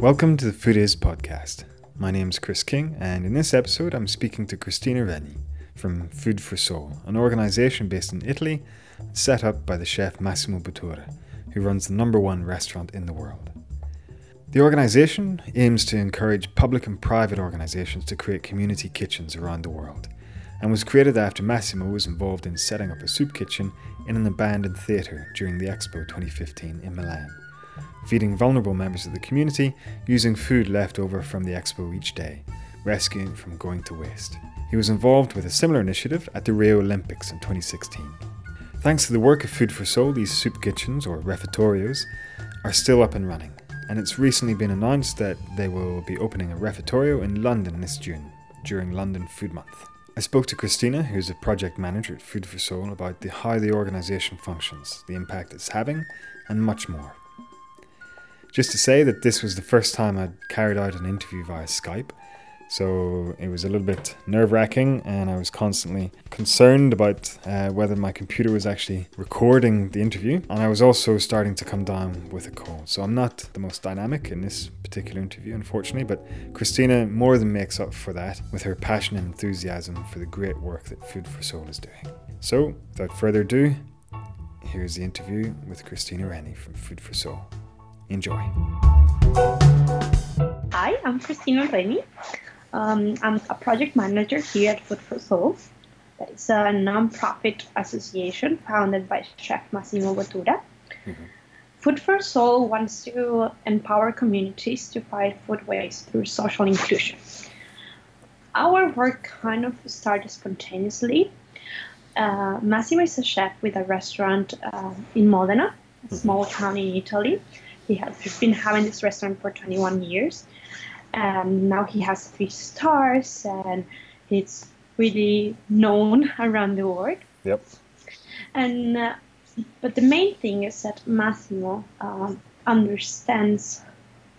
Welcome to the Food Is podcast. My name is Chris King, and in this episode, I'm speaking to Cristina Reni from Food for Soul, an organization based in Italy set up by the chef Massimo Bottura, who runs the number one restaurant in the world. The organization aims to encourage public and private organizations to create community kitchens around the world and was created after Massimo was involved in setting up a soup kitchen in an abandoned theatre during the Expo 2015 in Milan, feeding vulnerable members of the community using food left over from the Expo each day, rescuing from going to waste. He was involved with a similar initiative at the Rio Olympics in 2016. Thanks to the work of Food for Soul, these soup kitchens, or refettorios, are still up and running, and it's recently been announced that they will be opening a refettorio in London this June during London Food Month. I spoke to Cristina, who's a project manager at Food for Soul, about the, how the organisation functions, the impact it's having, and much more. Just to say that this was the first time I'd carried out an interview via Skype, so it was a little bit nerve wracking, and I was constantly concerned about uh, whether my computer was actually recording the interview. And I was also starting to come down with a cold. So I'm not the most dynamic in this particular interview, unfortunately, but Cristina more than makes up for that with her passion and enthusiasm for the great work that Food for Soul is doing. So without further ado, here's the interview with Cristina Reni from Food for Soul. Enjoy. Hi, I'm Cristina Reni. Um, I'm a project manager here at Food for Soul. It's a non-profit association founded by Chef Massimo Bottura. Mm-hmm. Food for Soul wants to empower communities to fight food waste through social inclusion. Our work kind of started spontaneously. Uh, Massimo is a chef with a restaurant uh, in Modena, a mm-hmm. small town in Italy. He has been having this restaurant for 21 years and now he has three stars and he's really known around the world. Yep. And uh, but the main thing is that Massimo um, understands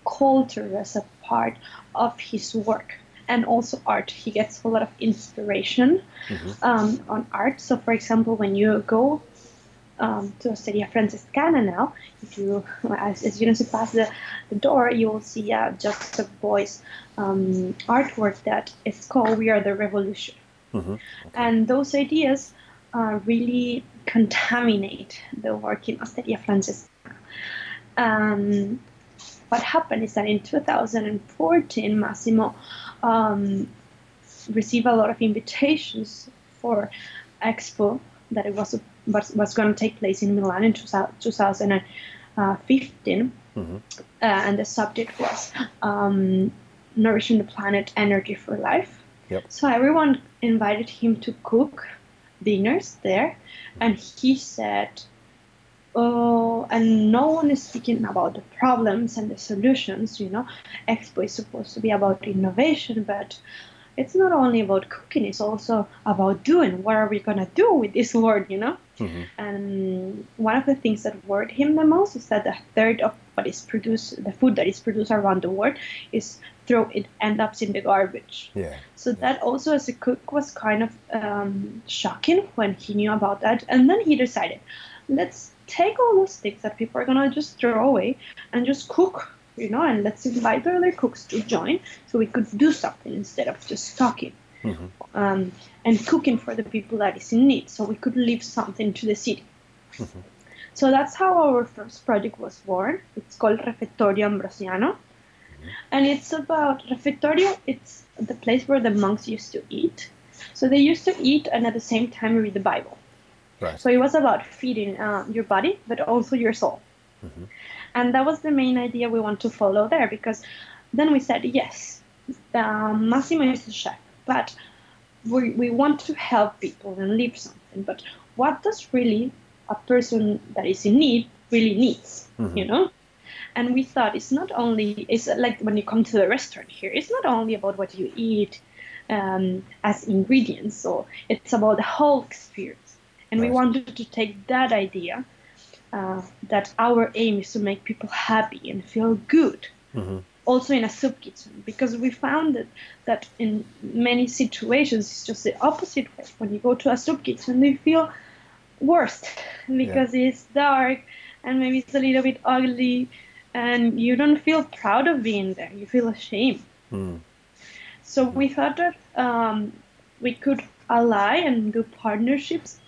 culture as a part of his work and also art. He gets a lot of inspiration mm-hmm. um, on art. So, for example, when you go um, to Osteria Francescana now, if you, as, as soon as you pass the, the door, you will see uh, Joseph Beuys um, artwork that is called "We Are the Revolution," mm-hmm. okay. and those ideas uh, really contaminate the work in Osteria Francescana. Um, what happened is that in 2014, Massimo um, received a lot of invitations for Expo that it was was, was going to take place in Milan in 2015, mm-hmm. uh, and the subject was um, nourishing the planet, energy for life. Yep. So everyone invited him to cook dinners there, and he said, "Oh, and no one is speaking about the problems and the solutions. You know, Expo is supposed to be about innovation, but." It's not only about cooking it's also about doing what are we going to do with this world you know mm-hmm. and one of the things that worried him the most is that a third of what is produced the food that is produced around the world is throw it end up in the garbage yeah so yeah. that also as a cook was kind of um, shocking when he knew about that and then he decided let's take all those things that people are going to just throw away and just cook you know, and let's invite other cooks to join so we could do something instead of just talking. Mm-hmm. Um, and cooking for the people that is in need, so we could leave something to the city. Mm-hmm. So that's how our first project was born. It's called Refettorio Ambrosiano, mm-hmm. and it's about Refettorio. It's the place where the monks used to eat. So they used to eat and at the same time read the Bible. Right. So it was about feeding uh, your body, but also your soul. Mm-hmm. And that was the main idea we want to follow there because then we said, yes, um, Massimo is a chef, but we, we want to help people and leave something. But what does really a person that is in need really needs, mm-hmm. you know? And we thought it's not only, it's like when you come to the restaurant here, it's not only about what you eat um, as ingredients, so it's about the whole experience. And we wanted to take that idea uh, that our aim is to make people happy and feel good. Mm-hmm. Also in a soup kitchen, because we found that, that in many situations it's just the opposite way. When you go to a soup kitchen, you feel worse because yeah. it's dark and maybe it's a little bit ugly and you don't feel proud of being there. You feel ashamed. Mm. So we thought that um, we could ally and do partnerships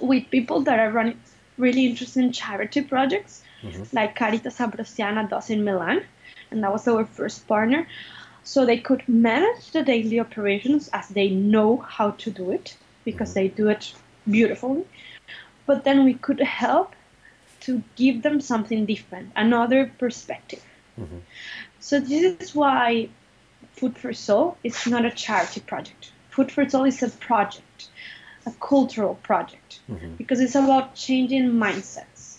with people that are running really interesting charity projects, mm-hmm. like Caritas Ambrosiana does in Milan, and that was our first partner. So they could manage the daily operations as they know how to do it because mm-hmm. they do it beautifully. But then we could help to give them something different, another perspective. Mm-hmm. So this is why Food for Soul is not a charity project. Food for Soul is a project, a cultural project, because it's about changing mindsets.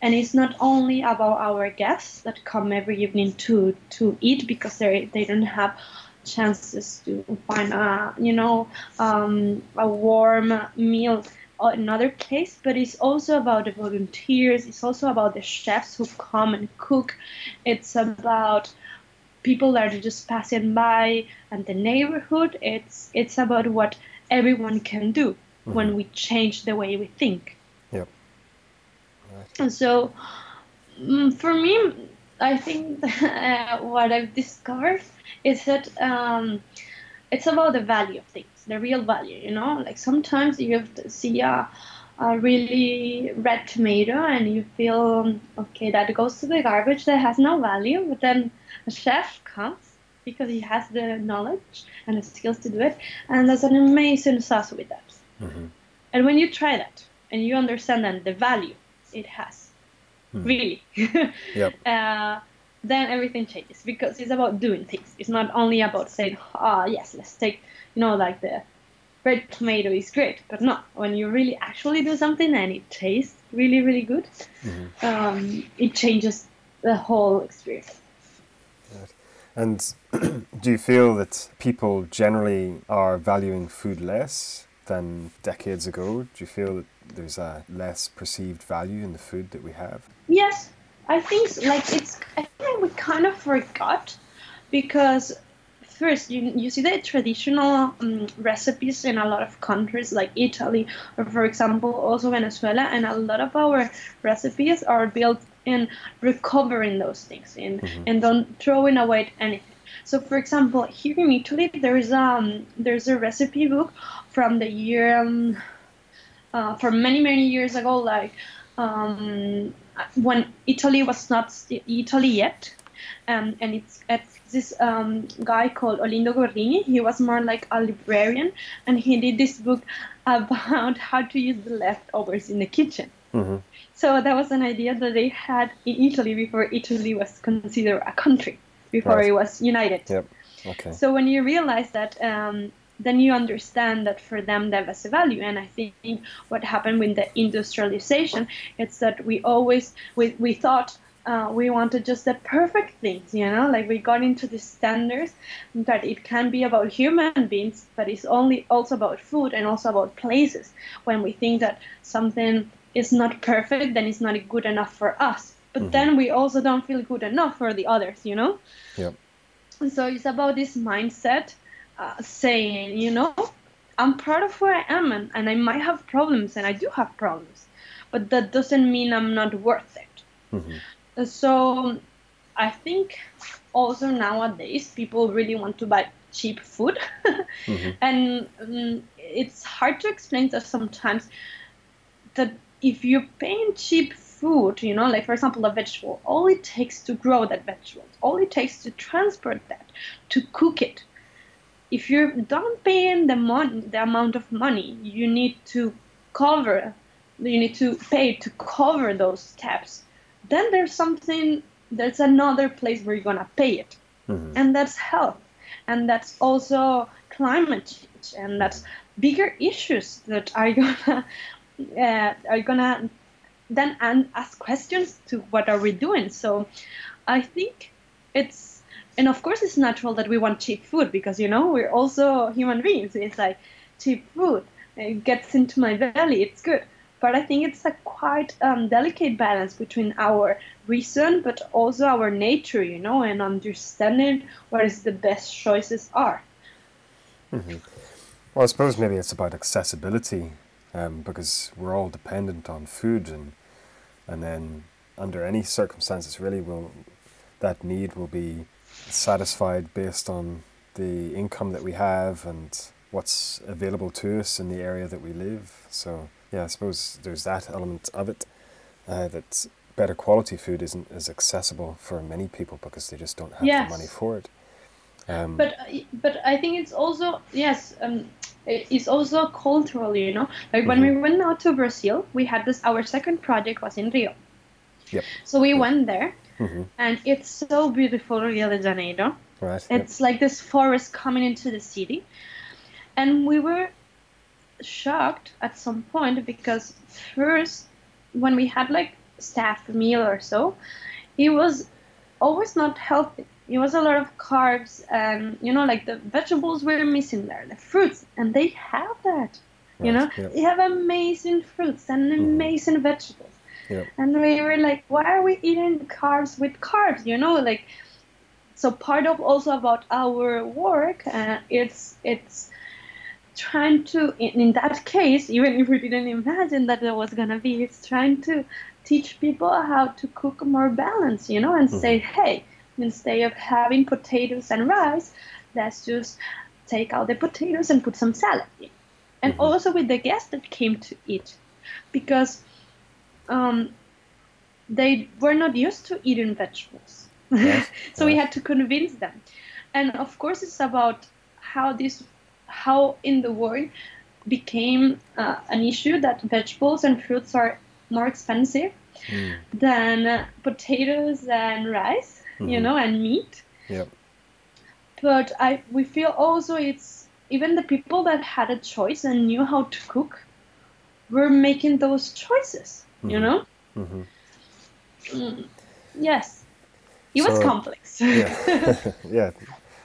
And it's not only about our guests that come every evening to, to eat because they they don't have chances to find a you know um, a warm meal in another place, but it's also about the volunteers. It's also about the chefs who come and cook. It's about people that are just passing by and the neighborhood. It's it's about what everyone can do when we change the way we think. Yep. And so, mm, for me, I think uh, what I've discovered is that um, it's about the value of things, the real value. You know, like sometimes you have to see a, a really red tomato and you feel okay that goes to the garbage that has no value, but then a chef comes because he has the knowledge and the skills to do it, and there's an amazing sauce with that. And when you try that and you understand then the value it has, really, Yep. uh, then everything changes because it's about doing things. It's not only about saying, ah, yes, let's take, you know, like the red tomato is great, but no, when you really actually do something and it tastes really, really good, um, it changes the whole experience. And do you feel that people generally are valuing food less than decades ago? Do you feel that there's a less perceived value in the food that we have? Yes, I think like it's. I think we kind of forgot because first you you see the traditional um, recipes in a lot of countries like Italy or for example also Venezuela, and a lot of our recipes are built in recovering those things in and don't throwing away anything. So, for example, here in Italy, there's um there's a recipe book from the year um, uh, from many many years ago, like um, when Italy was not Italy yet, um, and it's it's this um, guy called Olindo Guerrini. He was more like a librarian, and he did this book about how to use the leftovers in the kitchen. So that was an idea that they had in Italy before Italy was considered a country, before Right. it was united. Yep. Okay. So when you realize that, um, then you understand that for them that was a value. And I think what happened with the industrialization, it's that we always we, we thought uh, we wanted just the perfect things, you know, like we got into the standards that it can be about human beings, but it's only also about food and also about places. When we think that something is not perfect, then it's not good enough for us. But then we also don't feel good enough for the others, you know. Yep. So it's about this mindset uh, saying, you know, I'm proud of where I am and, and I might have problems and I do have problems, but that doesn't mean I'm not worth it. Uh, So I think also nowadays people really want to buy cheap food and um, it's hard to explain that sometimes that if you're paying cheap food, you know, like for example, a vegetable, all it takes to grow that vegetable, all it takes to transport that, to cook it. If you're done paying the mon- the amount of money you need to cover, you need to pay to cover those steps, then there's something, there's another place where you're gonna pay it, mm-hmm. and that's health, and that's also climate change, and that's bigger issues that are gonna uh, are gonna then and ask questions to what are we doing. So I think it's and of course it's natural that we want cheap food because you know we're also human beings. It's like cheap food. It gets into my belly. It's good. But I think it's a quite um, delicate balance between our reason, but also our nature, you know, and understanding what is the best choices are. Well, I suppose maybe it's about accessibility, um, because we're all dependent on food, and and then under any circumstances really will that need will be satisfied based on the income that we have and what's available to us in the area that we live. So yeah, I suppose there's that element of it uh, that better quality food isn't as accessible for many people because they just don't have Yes. the money for it. Um, but but I think it's also yes um it's also cultural you know? Like when we went out to Brazil we had this our second project was in Rio. Yep. so we went there mhm, and it's so beautiful Rio de Janeiro. Right. yep, it's like this forest coming into the city. And we were shocked at some point because first when we had like staff meal or so it was always not healthy it was a lot of carbs and you know like the vegetables were missing there the fruits and they have that you right, know? Yep, they have amazing fruits and amazing vegetables. Yep. and we were like why are we eating carbs with carbs? You know like so part of also about our work uh, it's it's trying to in, in that case even if we didn't imagine that it was gonna be it's trying to teach people how to cook more balanced you know and say hey instead of having potatoes and rice let's just take out the potatoes and put some salad in. And Mhm. also with the guests that came to eat because um, they were not used to eating vegetables. Right, so we had to convince them. And of course it's about how this how in the world became uh, an issue that vegetables and fruits are more expensive Mm, than uh, potatoes and rice you Mhm. know and meat yep. but i we feel also it's even the people that had a choice and knew how to cook were making those choices you Mhm. know hmm Mm, yes it was complex yeah, yeah.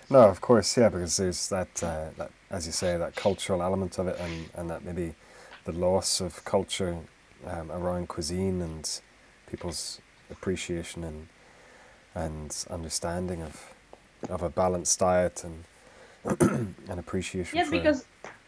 No, of course, yeah, because there's that, uh, that, as you say, that cultural element of it, and, and that maybe the loss of culture um, around cuisine and people's appreciation and and understanding of of a balanced diet and an appreciation. Yes, for, because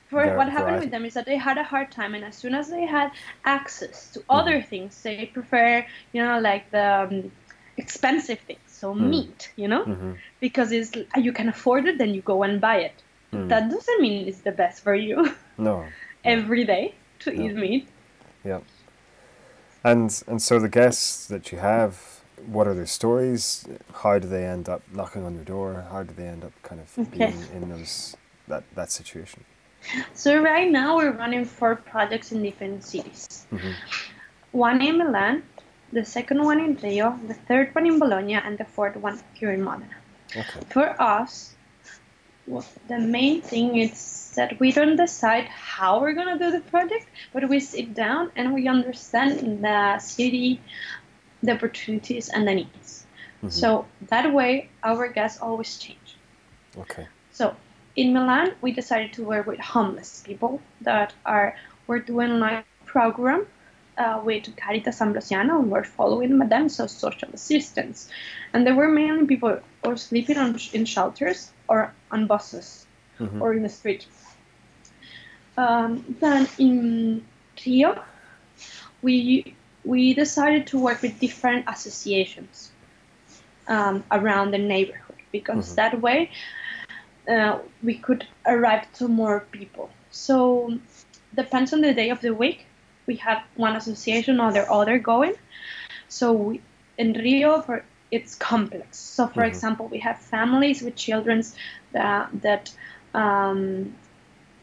for what happened with them is that they had a hard time, and as soon as they had access to Mm-hmm. other things, they prefer, you know, like the um, expensive things, so Mm. meat, you know, Mhm, because it's you can afford it, then you go and buy it. mm. That doesn't mean it's the best for you no, every day to No. eat meat. yeah. And and so the guests that you have, what are their stories? How do they end up knocking on your door? How do they end up kind of Okay. being in those that that situation? So right now we're running four projects in different cities. Mhm. One in Milan, the second one in Rio, the third one in Bologna, and the fourth one here in Modena. Okay. For us, well, the main thing is that we don't decide how we're gonna do the project, but we sit down and we understand the city, the opportunities, and the needs. Mhm. So that way, our guests always change. Okay. So in Milan, we decided to work with homeless people that are we're doing like program uh, with Caritas Ambrosiana, and we're following them, so social assistance. And there were mainly people or sleeping on in shelters or on buses Mhm. or in the street. Um, then in Rio, we we decided to work with different associations um, around the neighborhood because Mhm. that way uh, we could arrive to more people. So depends on the day of the week. We have one association or the other going. So we, in Rio, for it's complex. So for Mhm. example, we have families with children that that um,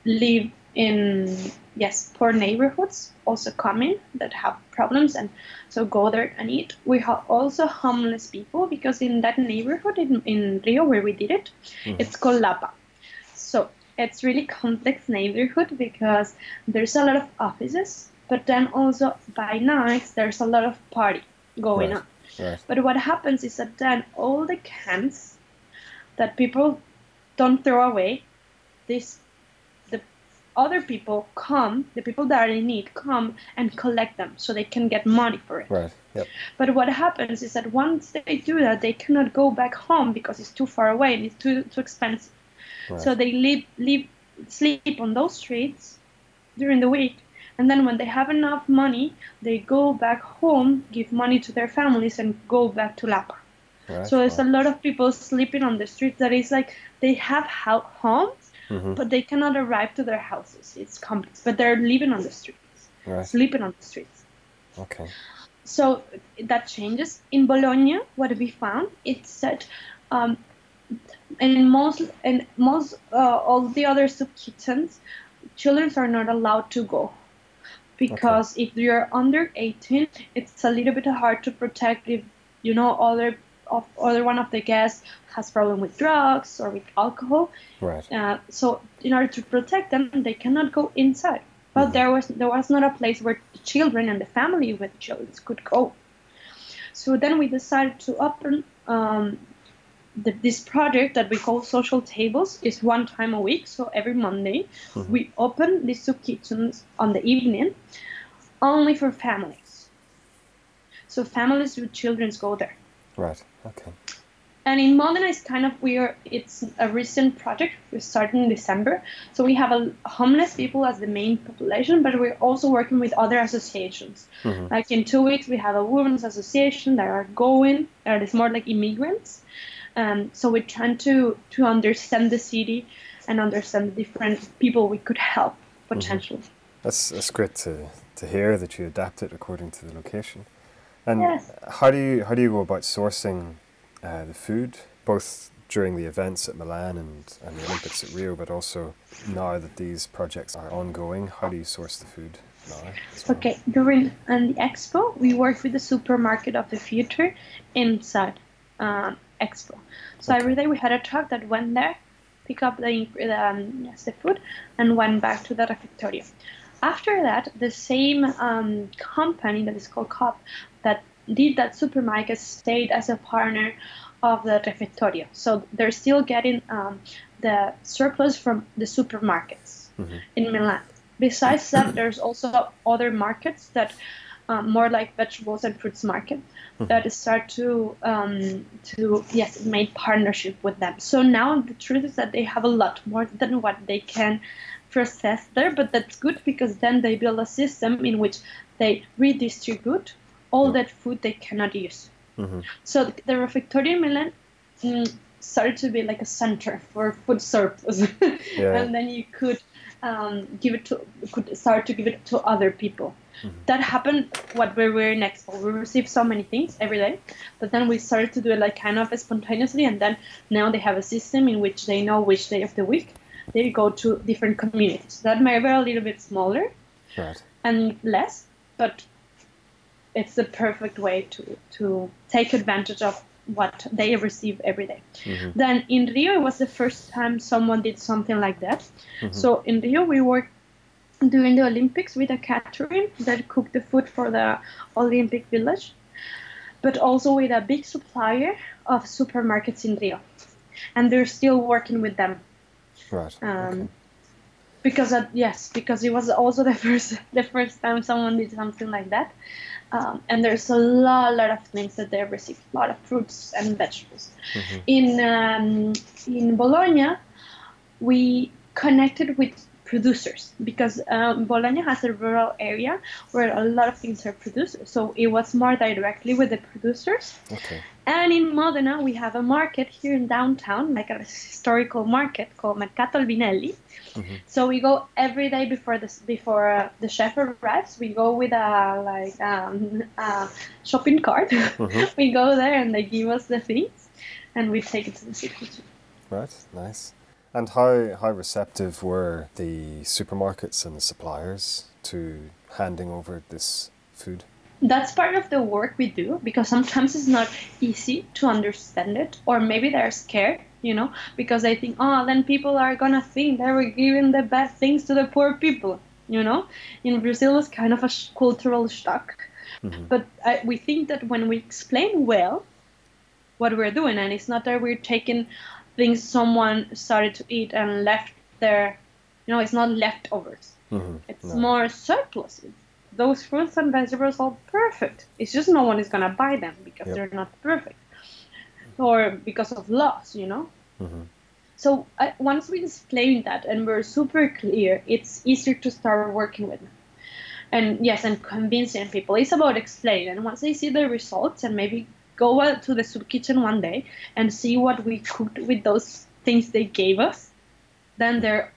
live in yes poor neighborhoods also coming that have problems and so go there and eat we have also homeless people because in that neighborhood in, in rio where we did it Mhm. it's called lapa so it's really complex neighborhood because there's a lot of offices but then also by night there's a lot of party going Right. on Right. but what happens is that then all the cans that people don't throw away, this the other people come, the people that are in need come and collect them so they can get money for it. Right. Yep. But what happens is that once they do that, they cannot go back home because it's too far away and it's too too expensive. Right. So they live live sleep on those streets during the week, and then when they have enough money, they go back home, give money to their families, and go back to Lapa. Right. So there's a lot of people sleeping on the streets. That is like they have ho- homes, Mhm. but they cannot arrive to their houses. It's complex, but they're living on the streets, Right. sleeping on the streets. Okay. So that changes. In Bologna, what we found it's that um, in most in most uh, all the other soup kitchens, children are not allowed to go because if you're under 18, it's a little bit hard to protect if you know other of other one of the guests has problem with drugs or with alcohol. Right. Uh, so in order to protect them, they cannot go inside. But Mhm. there was there was not a place where the children and the family with children could go. So then we decided to open um, the, this project that we call social tables is one time a week. So every Monday Mhm. we open these soup kitchens on the evening, only for families. So families with children go there. Right. Okay. And in Modena, it's kind of weird. It's a recent project. We started in December, so we have a homeless people as the main population, but we're also working with other associations. Mhm. Like in two weeks, we have a women's association that are going. That is more like immigrants. Um, so we're trying to to understand the city and understand the different people we could help potentially. That's that's great to to hear that you adapt it according to the location. And Yes. how do you how do you go about sourcing uh, the food, both during the events at Milan and, and the Olympics at Rio, but also now that these projects are ongoing, how do you source the food now? well? Okay, during um, the expo, we worked with the supermarket of the future inside um, expo. So Okay. every day we had a truck that went there, pick up the, the, um, yes, the food, and went back to the refectorio. After that, the same um, company that is called Coop that did that supermarket stayed as a partner of the refectorio. So they're still getting um, the surplus from the supermarkets Mhm. in Milan. Besides that, there's also other markets that um, more like vegetables and fruits market that start to um, to yes made partnership with them. So now the truth is that they have a lot more than what they can process there, but that's good because then they build a system in which they redistribute all that food they cannot use. Mhm. So the, refectorio in Milan mm, started to be like a center for food surplus, Yeah. and then you could um, give it to could start to give it to other people. That happened what we were in Expo. We received so many things every day, but then we started to do it like kind of spontaneously, and then now they have a system in which they know which day of the week they go to different communities. That may be a little bit smaller Right. and less, but it's the perfect way to to take advantage of what they receive every day. Mhm. Then in Rio, it was the first time someone did something like that. So in Rio, we worked during the Olympics with a catering that cooked the food for the Olympic Village, but also with a big supplier of supermarkets in Rio, and they're still working with them Right. um, okay. because of, yes, because it was also the first the first time someone did something like that. Um, and there's a lot, lot of things that they receive, a lot of fruits and vegetables. Mhm. In um, in Bologna, we connected with producers because um, Bologna has a rural area where a lot of things are produced. So it was more directly with the producers. Okay. And in Modena, we have a market here in downtown, like a historical market called Mercato Albinelli. Mhm. So we go every day before this before uh, the chef arrives. We go with a like um, a shopping cart. Mhm. we go there and they give us the things, and we take it to the city. Right. Nice. And how how receptive were the supermarkets and the suppliers to handing over this food? that's part of the work we do because sometimes it's not easy to understand it or maybe they're scared you know because they think oh then people are gonna think that we're giving the bad things to the poor people you know in brazil it's kind of a sh- cultural shock Mhm. but I, we think that when we explain well what we're doing and it's not that we're taking things someone started to eat and left there you know it's not leftovers Mhm. it's No. more surplus. Those fruits and vegetables are perfect. It's just no one is gonna buy them because Yep. they're not perfect, or because of loss, you know. Mhm. So I, once we explain that and we're super clear, it's easier to start working with them. and yes and convincing people it's about explaining and once they see the results and maybe go out to the soup kitchen one day and see what we cooked with those things they gave us then they're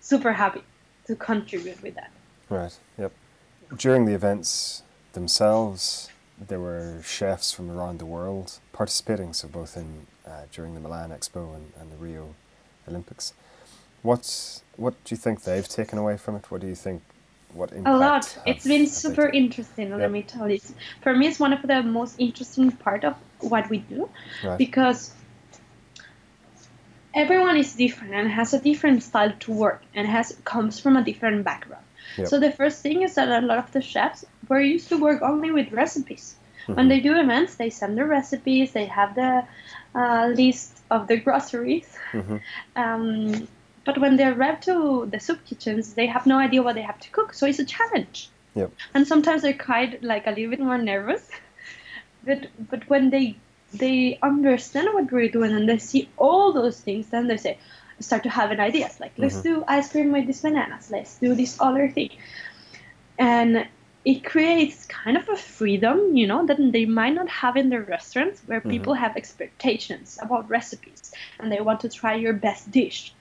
super happy to contribute with that Right. Yep. During the events themselves, there were chefs from around the world participating. So both in uh, during the Milan Expo and, and the Rio Olympics. What what do you think they've taken away from it? What do you think? What impact? a lot have- it's been super interesting Yep. let me tell you for me it's one of the most interesting part of what we do Right. because everyone is different and has a different style to work and has comes from a different background Yep. so the first thing is that a lot of the chefs were used to work only with recipes Mm-hmm. when they do events they send the recipes they have the uh, list of the groceries Mhm. um, but when they arrive to the soup kitchens they have no idea what they have to cook so it's a challenge. Yep. and sometimes they're kind like a little bit more nervous. But but when they they understand what we're doing and they see all those things then they say start to have an ideas like let's mm-hmm. do ice cream with these bananas. Let's do this other thing. And it creates kind of a freedom you know that they might not have in their restaurants where mm-hmm. people have expectations about recipes and they want to try your best dish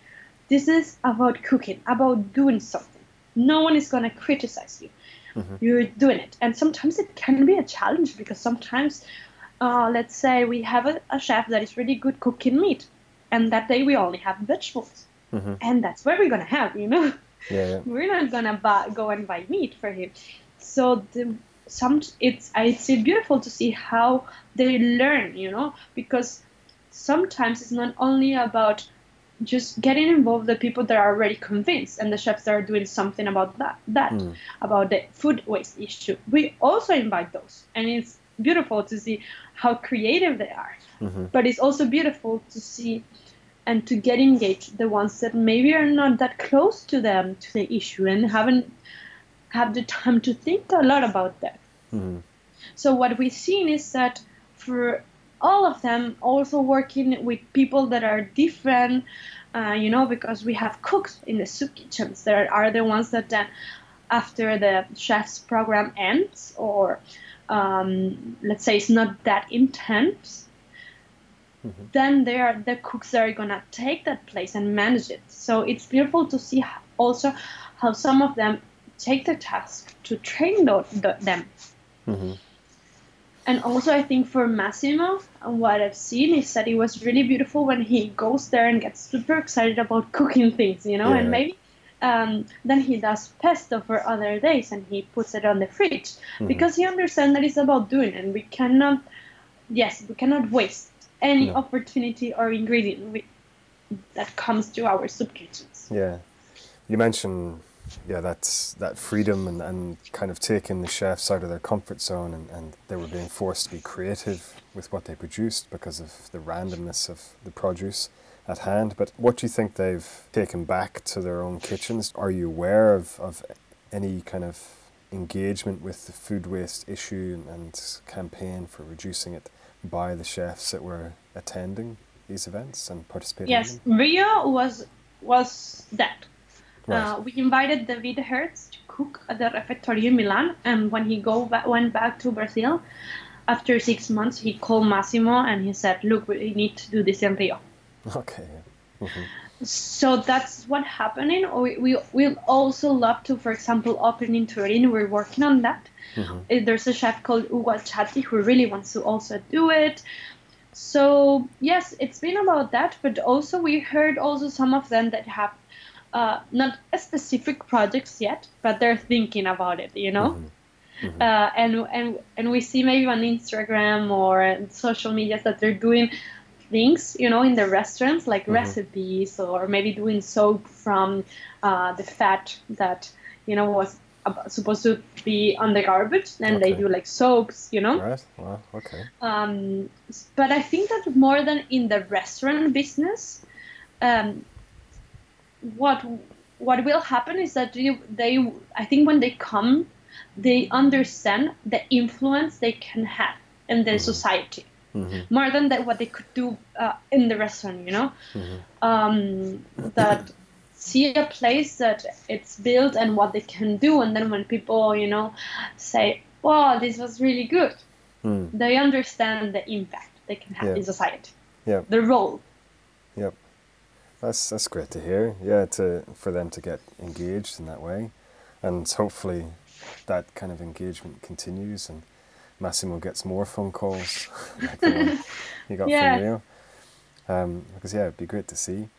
this is about cooking about doing something no one is going to criticize you you're doing it and sometimes it can be a challenge because sometimes uh, let's say we have a, a chef that is really good cooking meat and that day we only have vegetables Mhm. and that's what we're going to have you know Yeah. yeah. we're not gonna go and buy meat for him. So the, some it's it's beautiful to see how they learn, you know, because sometimes it's not only about just getting involved the people that are already convinced and the chefs that are doing something about that that about the food waste issue. We also invite those, and it's beautiful to see how creative they are. But it's also beautiful to see and to get engaged the ones that maybe are not that close to them to the issue and haven't have the time to think a lot about that Mhm. so what we've seen is that for all of them also working with people that are different uh, you know because we have cooks in the soup kitchens there are the ones that then after the chef's program ends or um, let's say it's not that intense then they are the cooks that are gonna take that place and manage it. So it's beautiful to see also how some of them take the task to train them. Mhm. And also, I think for Massimo, uh, what I've seen is that it was really beautiful when he goes there and gets super excited about cooking things, you know, Yeah. and maybe um, then he does pesto for other days and he puts it on the fridge because he understands that it's about doing and we cannot, yes, we cannot waste any No. opportunity or ingredient we, that comes to our soup kitchens. Yeah. You mentioned yeah, that's that freedom and, and kind of taking the chefs out of their comfort zone and, and they were being forced to be creative with what they produced because of the randomness of the produce at hand. But what do you think they've taken back to their own kitchens? Are you aware of, of any kind of engagement with the food waste issue and, and campaign for reducing it by the chefs that were attending these events and participating Yes, in them? Rio was was that. Right. Uh, we invited David Hertz to cook at the Refectorio in Milan, and when he go ba- went back to Brazil, after six months, he called Massimo and he said, "Look, we need to do this in Rio." Okay. Mhm. So that's what happening. We we we also love to, for example, open in Turin. We're working on that. Uh, There's a chef called Ugo Alciati who really wants to also do it. So yes, it's been about that, but also we heard also some of them that have uh, not a specific projects yet, but they're thinking about it. You know. Uh, and and and we see maybe on Instagram or social media that they're doing things, you know, in the restaurants like recipes or maybe doing soap from uh, the fat that you know was supposed to be on the garbage. Then they do like soaps, you know. Right. Wow. Okay. Um, but I think that more than in the restaurant business, um, what what will happen is that they, they I think when they come, they understand the influence they can have in the society more than that what they could do uh, in the restaurant. You know, um, that see a place that it's built and what they can do and then when people you know say wow this was really good Mm. they understand the impact they can have Yeah. in society Yeah. the role Yep. That's that's great to hear. Yeah, to for them to get engaged in that way, and hopefully that kind of engagement continues, and Massimo gets more phone calls like the one he got Yeah. from Rio. Um, because yeah, it'd be great to see.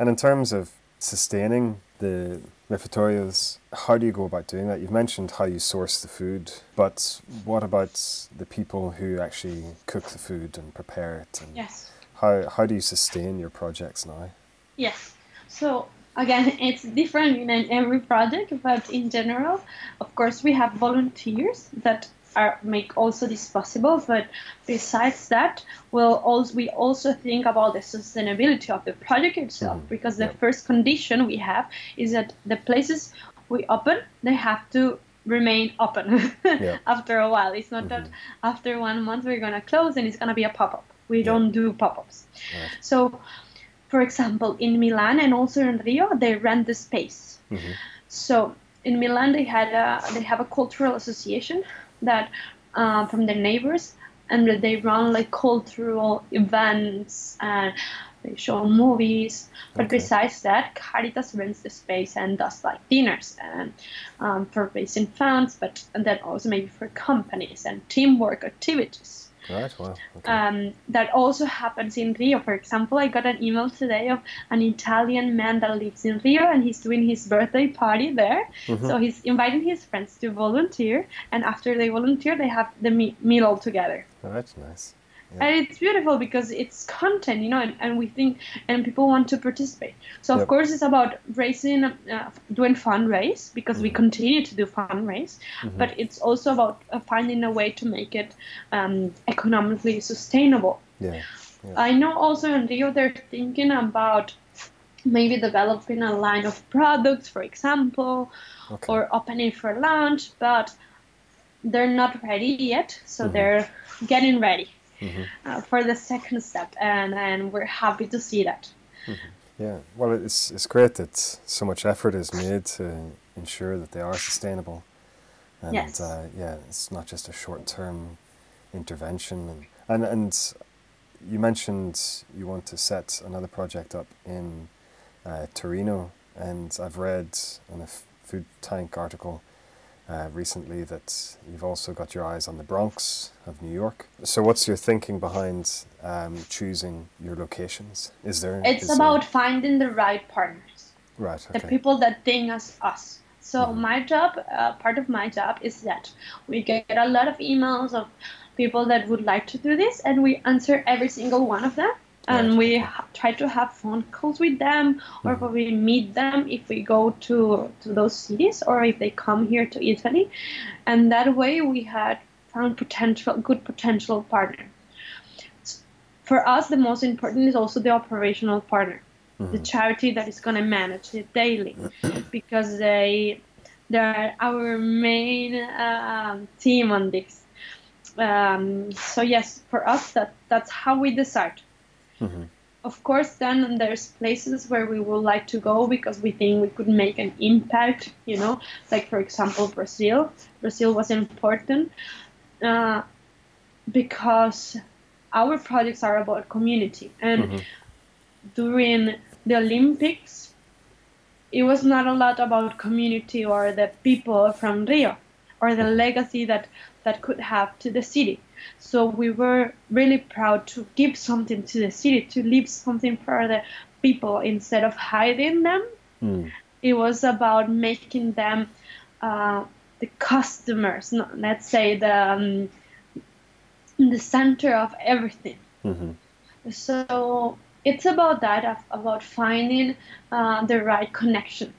And in terms of sustaining the refettorios, how do you go about doing that? You've mentioned how you source the food, but what about the people who actually cook the food and prepare it? And yes how how do you sustain your projects now? Yes. So again, it's different in every project, but in general, of course, we have volunteers that are make also this possible. But besides that, we'll also we also think about the sustainability of the project itself Mhm. because the Yeah. first condition we have is that the places we open they have to remain open Yeah. after a while. It's not that Mhm. after one month we're gonna close and it's gonna be a pop up. We Yeah. don't do pop ups. Right. So, for example, in Milan and also in Rio, they rent the space. Mhm. So in Milan, they had a, they have a cultural association that uh, from their neighbors, and they run like cultural events and they show movies. But Okay. besides that, Caritas rents the space and does like dinners and um, for raising funds, but and then also maybe for companies and teamwork activities. Right. Wow. Okay. Um, that also happens in Rio. For example, I got an email today of an Italian man that lives in Rio and he's doing his birthday party there. Mhm. So he's inviting his friends to volunteer, and after they volunteer, they have the me- meal all together. That's Nice. Yeah. And it's beautiful because it's content, you know, and, and we think, and people want to participate. So, of Yep. course, it's about raising, uh, doing fundraise because we Mhm. continue to do fundraise, Mhm. but it's also about uh, finding a way to make it um, economically sustainable. Yeah. I know also in Rio they're thinking about maybe developing a line of products, for example, Okay. or opening for launch, but they're not ready yet. So Mhm. they're getting ready Mhm. uh, for the second step, and, and we're happy to see that. Yeah. Well, it's it's great that so much effort is made to ensure that they are sustainable, and Yes. uh, yeah, it's not just a short-term intervention. And, and and you mentioned you want to set another project up in uh, Torino, and I've read in a f- food tank article uh, recently that you've also got your eyes on the Bronx of New York. So, what's your thinking behind um, choosing your locations? Is there? It's is there- about finding the right partners. right. the people that think as us. So Mhm. my job, uh, part of my job is that we get a lot of emails of people that would like to do this, and we answer every single one of them. And Right, we ha- try to have phone calls with them, or Mhm. we meet them if we go to to those cities, or if they come here to Italy, and that way we had found potential, good potential partner. For us, the most important is also the operational partner the Mhm. charity that is going to manage it daily because they they're our main um, team on this um, so yes for us that that's how we decide Mhm. of course then there's places where we would like to go because we think we could make an impact you know like for example brazil brazil was important uh, because our projects are about community and Mhm. during the Olympics, it was not a lot about community or the people from Rio or the legacy that that could have to the city. So we were really proud to give something to the city, to leave something for the people instead of hiding them. Mm. It was about making them uh, the customers, not, let's say the um, the center of everything. Mhm. So it's about that, about finding uh, the right connection.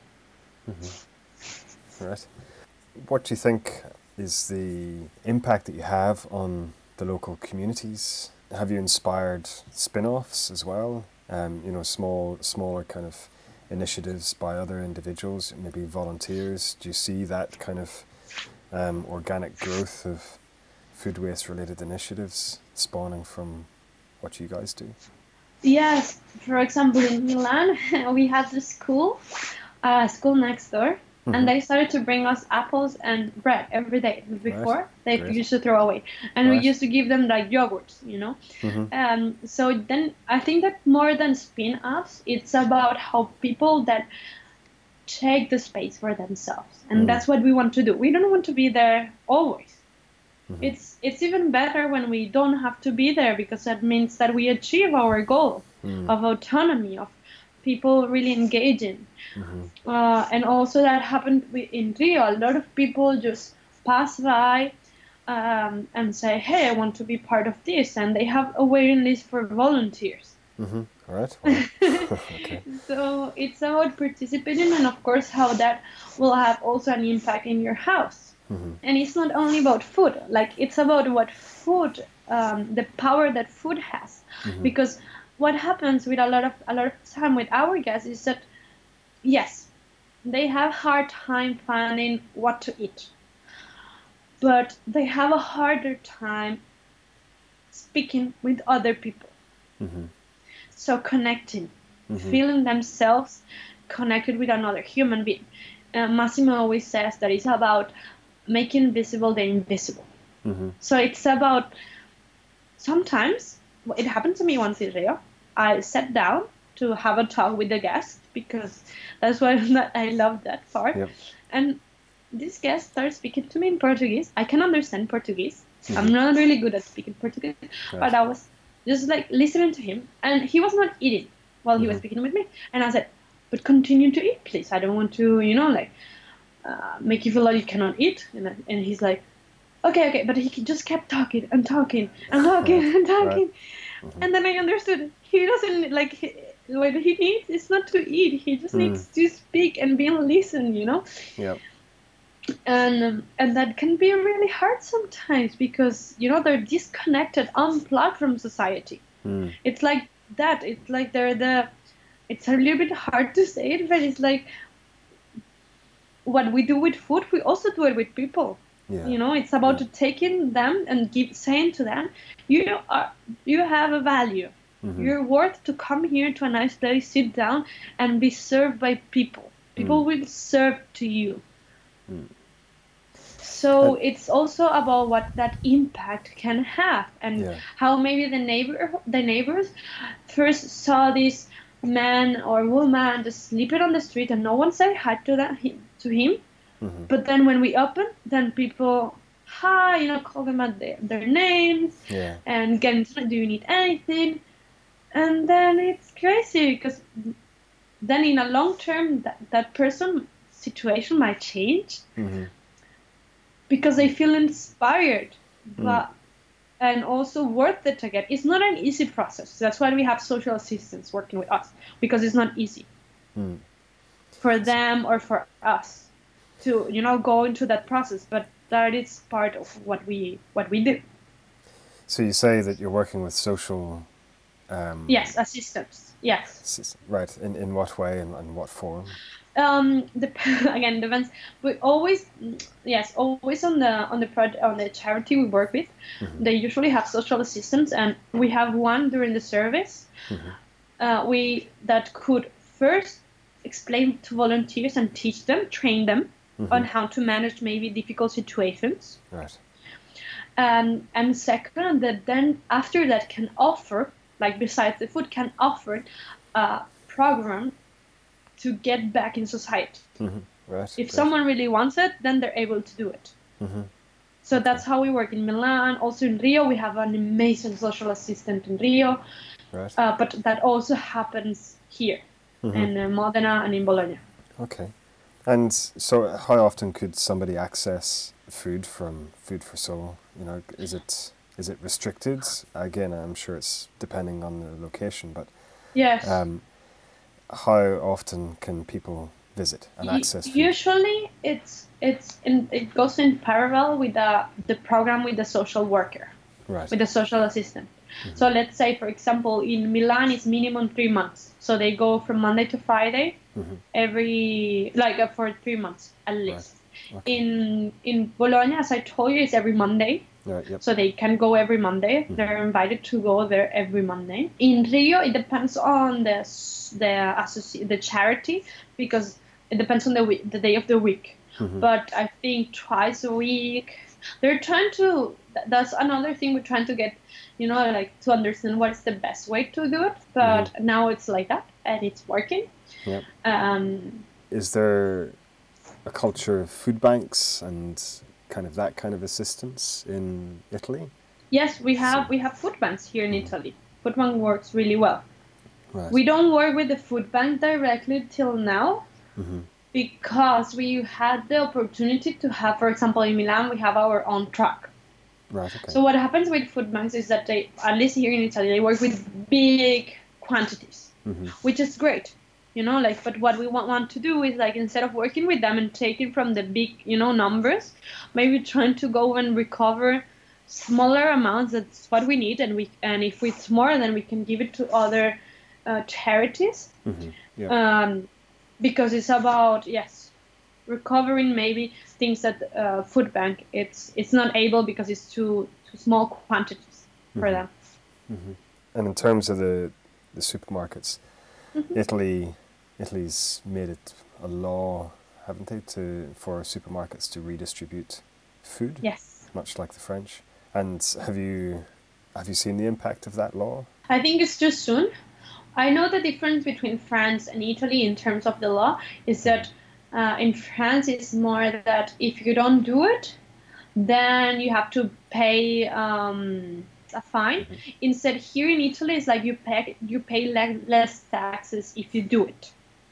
Right. What do you think is the impact that you have on the local communities? Have you inspired spin-offs as well? Um, you know, small, smaller kind of initiatives by other individuals, maybe volunteers. Do you see that kind of um, organic growth of food waste related initiatives spawning from what you guys do? Yes, for example, in Milan, we had the school, uh, school next door, Mhm. and they started to bring us apples and bread every day. Before they used to throw away, and Right. we used to give them like yogurts, you know. Mhm. Um, so then I think that more than spin-offs, it's about how people that take the space for themselves, and Mm. that's what we want to do. We don't want to be there always. Mhm. It's it's even better when we don't have to be there because that means that we achieve our goal Mm. of autonomy of people really engaging Mhm. uh, and also that happened in Rio. A lot of people just pass by um, and say, "Hey, I want to be part of this," and they have a waiting list for volunteers. Mhm. All right. Wow. okay. So it's about participating, and of course, how that will have also an impact in your house. Mhm. And it's not only about food; like it's about what food, um, the power that food has. Mhm. Because what happens with a lot of a lot of time with our guests is that, yes, they have hard time finding what to eat, but they have a harder time speaking with other people. Mhm. So connecting, Mhm. feeling themselves connected with another human being. Uh, Massimo always says that it's about making visible the invisible. Mhm. So it's about sometimes it happened to me once in Rio. I sat down to have a talk with the guest because that's why I love that part. Yep. And this guest started speaking to me in Portuguese. I can understand Portuguese. I'm Mhm. not really good at speaking Portuguese, Right. but I was just like listening to him, and he was not eating while he was Mhm. speaking with me. And I said, "But continue to eat, please. I don't want to, you know, like uh, make you feel like you cannot eat." And I- and he's like, "Okay, okay," but he just kept talking and talking and talking Right, and talking, Mhm. and then I understood he doesn't like he, what he needs is not to eat. He just Mm. needs to speak and be listened, you know Yep. and and that can be really hard sometimes because you know they're disconnected unplugged from society Mm. it's like that it's like they're the it's a little bit hard to say it but it's like what we do with food we also do it with people Yeah. you know it's about taking them and give saying to them you are you have a value Mhm. you're worth to come here to a nice place sit down and be served by people people Mm. will serve to you Mm. so Uh, it's also about what that impact can have and Yeah. how maybe the neighbor the neighbors first saw this man or woman just sleeping on the street and no one said hi to that to him Mhm. but then when we open then people hi you know call them at their, their names Yeah. and get into do you need anything and then it's crazy because then in a long term that, that person situation might change Mhm. because they feel inspired Mm. but and also worth it again it's not an easy process that's why we have social assistants working with us because it's not easy Mm. for them or for us to you know go into that process but that is part of what we what we do So you say that you're working with social. Um, yes assistants yes Right. In in what way and in what form? um the again depends we always yes always on the on the project on the charity we work with Mhm. they usually have social assistants and we have one during the service Mhm. uh, we that could first explain to volunteers and teach them train them Mhm. on how to manage maybe difficult situations Right. um, and second that then after that can offer like besides the food can offer a program to get back in society Mhm. Right. if great. someone really wants it then they're able to do it Mhm. so that's how we work in milan also in rio we have an amazing social assistant in rio Right. uh, but that also happens here Mhm. in uh, modena and in bologna Okay. And so, how often could somebody access food from Food for Soul? You know, is it is it restricted? Again, I'm sure it's depending on the location, but yes um, how often can people visit and access food? usually it's it's in, it goes in parallel with the the program with the social worker Right. with the social assistant so let's say for example in milan it's minimum three months so they go from monday to friday Mhm. every like uh, for three months at least Okay. in in bologna as i told you it's every monday Right. Yep. so they can go every Monday. They're invited to go there every Monday. In Rio, it depends on the the associ- the charity because it depends on the week, the day of the week. Mhm. But I think twice a week. They're trying to. Th- That's another thing we're trying to get, you know, like to understand what is the best way to do it. But now it's like that, and it's working. Yep. Um, Is there a culture of food banks and kind of that kind of assistance in Italy? yes, we have we have food banks here in Italy. Food bank works really well. Right. We don't work with the food bank directly till now Mhm. because we had the opportunity to have, for example, in Milan, we have our own truck. Right. Okay. So what happens with food banks is that they, at least here in Italy, they work with big quantities, Mhm. which is great. You know, like, but what we want, want to do is like instead of working with them and taking from the big, you know, numbers, maybe trying to go and recover smaller amounts. That's what we need, and we and if it's more, then we can give it to other uh, charities Mhm. Yeah. um, because it's about yes recovering maybe things that uh, food bank it's it's not able because it's too too small quantities for them And in terms of the the supermarkets, Mm-hmm. Italy, Italy's made it a law, haven't they, to for supermarkets to redistribute food, yes much like the French. And have you have you seen the impact of that law? i think it's too soon i know the difference between france and italy in terms of the law is that uh, in france it's more that if you don't do it then you have to pay um, a fine instead here in italy it's like you pay you pay le- less taxes if you do it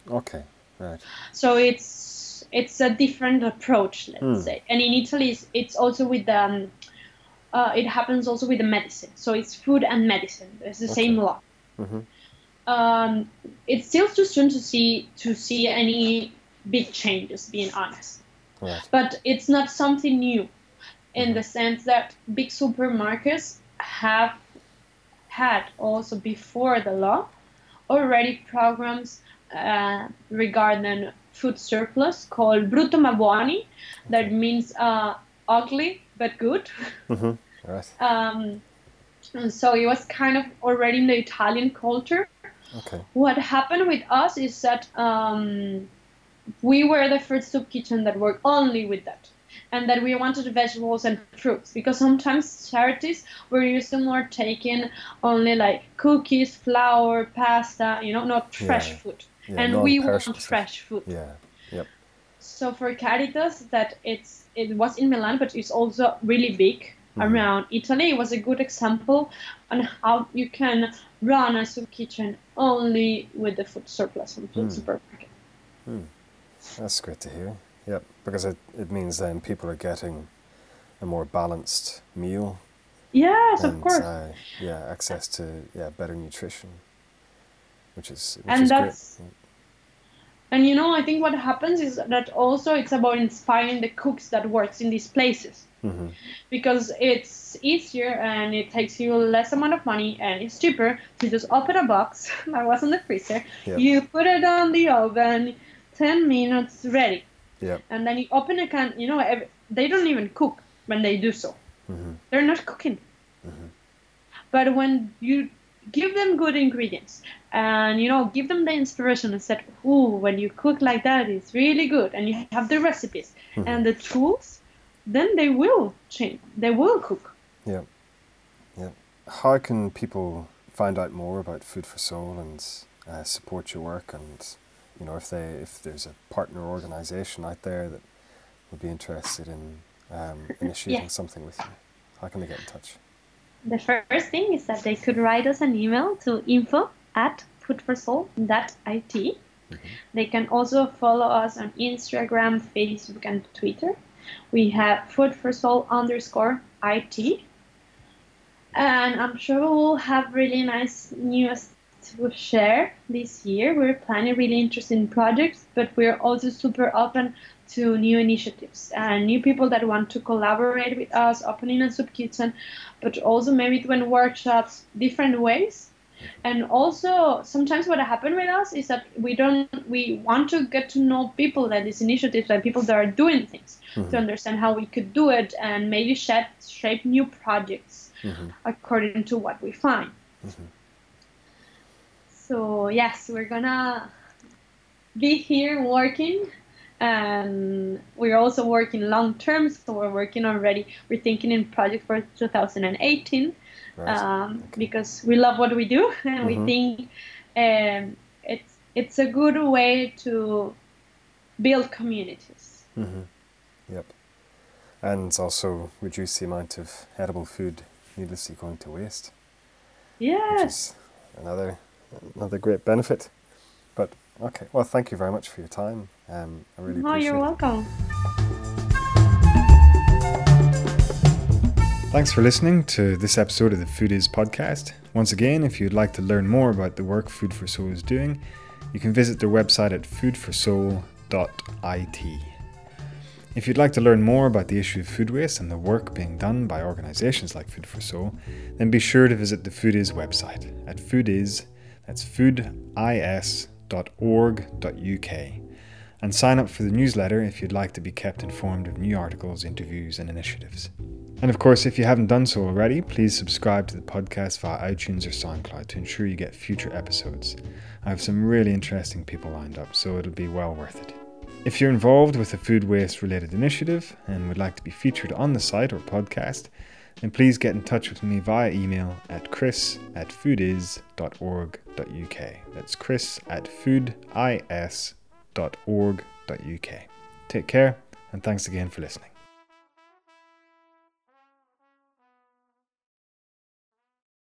Okay. Right. so it's it's a different approach let's Hmm. say and in italy it's, it's also with the um, uh, it happens also with the medicine so it's food and medicine it's the same Okay. law Mhm. um, it's still too soon to see to see any big changes being honest Right. but it's not something new in the sense that big supermarkets have had also before the law already programs uh, regarding food surplus called brutto ma buoni that means uh, ugly but good Mhm. Right. um, and so it was kind of already in the italian culture Okay. what happened with us is that um, we were the first soup kitchen that worked only with that and that we wanted vegetables and fruits because sometimes charities were used to more taking only like cookies flour pasta you know not fresh Yeah. food Yeah, and we want fresh food Yeah. Yep. so for Caritas, that it's it was in Milan, but it's also really big around Italy. It was a good example on how you can run a soup kitchen only with the food surplus from the supermarket. That's great to hear. Yep. Because it, it means then people are getting a more balanced meal Yes, and of course. Uh, yeah, access to yeah better nutrition, which is which And is that's- great. And you know, I think what happens is that also it's about inspiring the cooks that works in these places. hmm because it's easier and it takes you less amount of money and it's cheaper to just open a box that was in the freezer Yep. you put it on the oven 10 minutes ready Yep. and then you open a can you know ev they don't even cook when they do so hmm they're not cooking but when you give them good ingredients and you know give them the inspiration and said ooh when you cook like that it's really good and you have the recipes and the tools then they will change they will cook Yeah. Yep. How can people find out more about Food for Soul and uh, support your work? And you know, if they if there's a partner organisation out there that would be interested in um, initiating Yeah. something with you, how can they get in touch? The first thing is that they could write us an email to info at foodforsoul.it. They can also follow us on Instagram, Facebook, and Twitter. We have food for soul underscore it. And I'm sure we'll have really nice news to share this year. We're planning really interesting projects, but we're also super open to new initiatives and new people that want to collaborate with us, opening a soup kitchen, but also maybe doing workshops different ways. and also sometimes what happened with us is that we don't we want to get to know people that these initiatives and people that are doing things Mm-hmm. to understand how we could do it and maybe shape, shape new projects Mm-hmm. according to what we find so yes we're gonna be here working and we're also working long term so we're working already we're thinking in project for 2018 Right. um, because we love what we do and we Mhm. think um, it's it's a good way to build communities. hmm Yep. And also reduce the amount of edible food needlessly going to waste, Yes. another another great benefit. But okay, well, thank you very much for your time. Um, I really Oh, you're it. welcome. Thanks for listening to this episode of the Food Is podcast. Once again, if you'd like to learn more about the work Food for Soul is doing, you can visit their website at foodforsoul.it. If you'd like to learn more about the issue of food waste and the work being done by organizations like Food for Soul, then be sure to visit the Food Is website at foodis, that's foodis.org.uk, and sign up for the newsletter if you'd like to be kept informed of new articles, interviews, and initiatives. And of course, if you haven't done so already, please subscribe to the podcast via iTunes or SoundCloud to ensure you get future episodes. I have some really interesting people lined up, so it'll be well worth it. If you're involved with a food waste related initiative and would like to be featured on the site or podcast, then please get in touch with me via email at chris at foodis.org.uk. That's chris at foodis.org.uk. Take care, and thanks again for listening.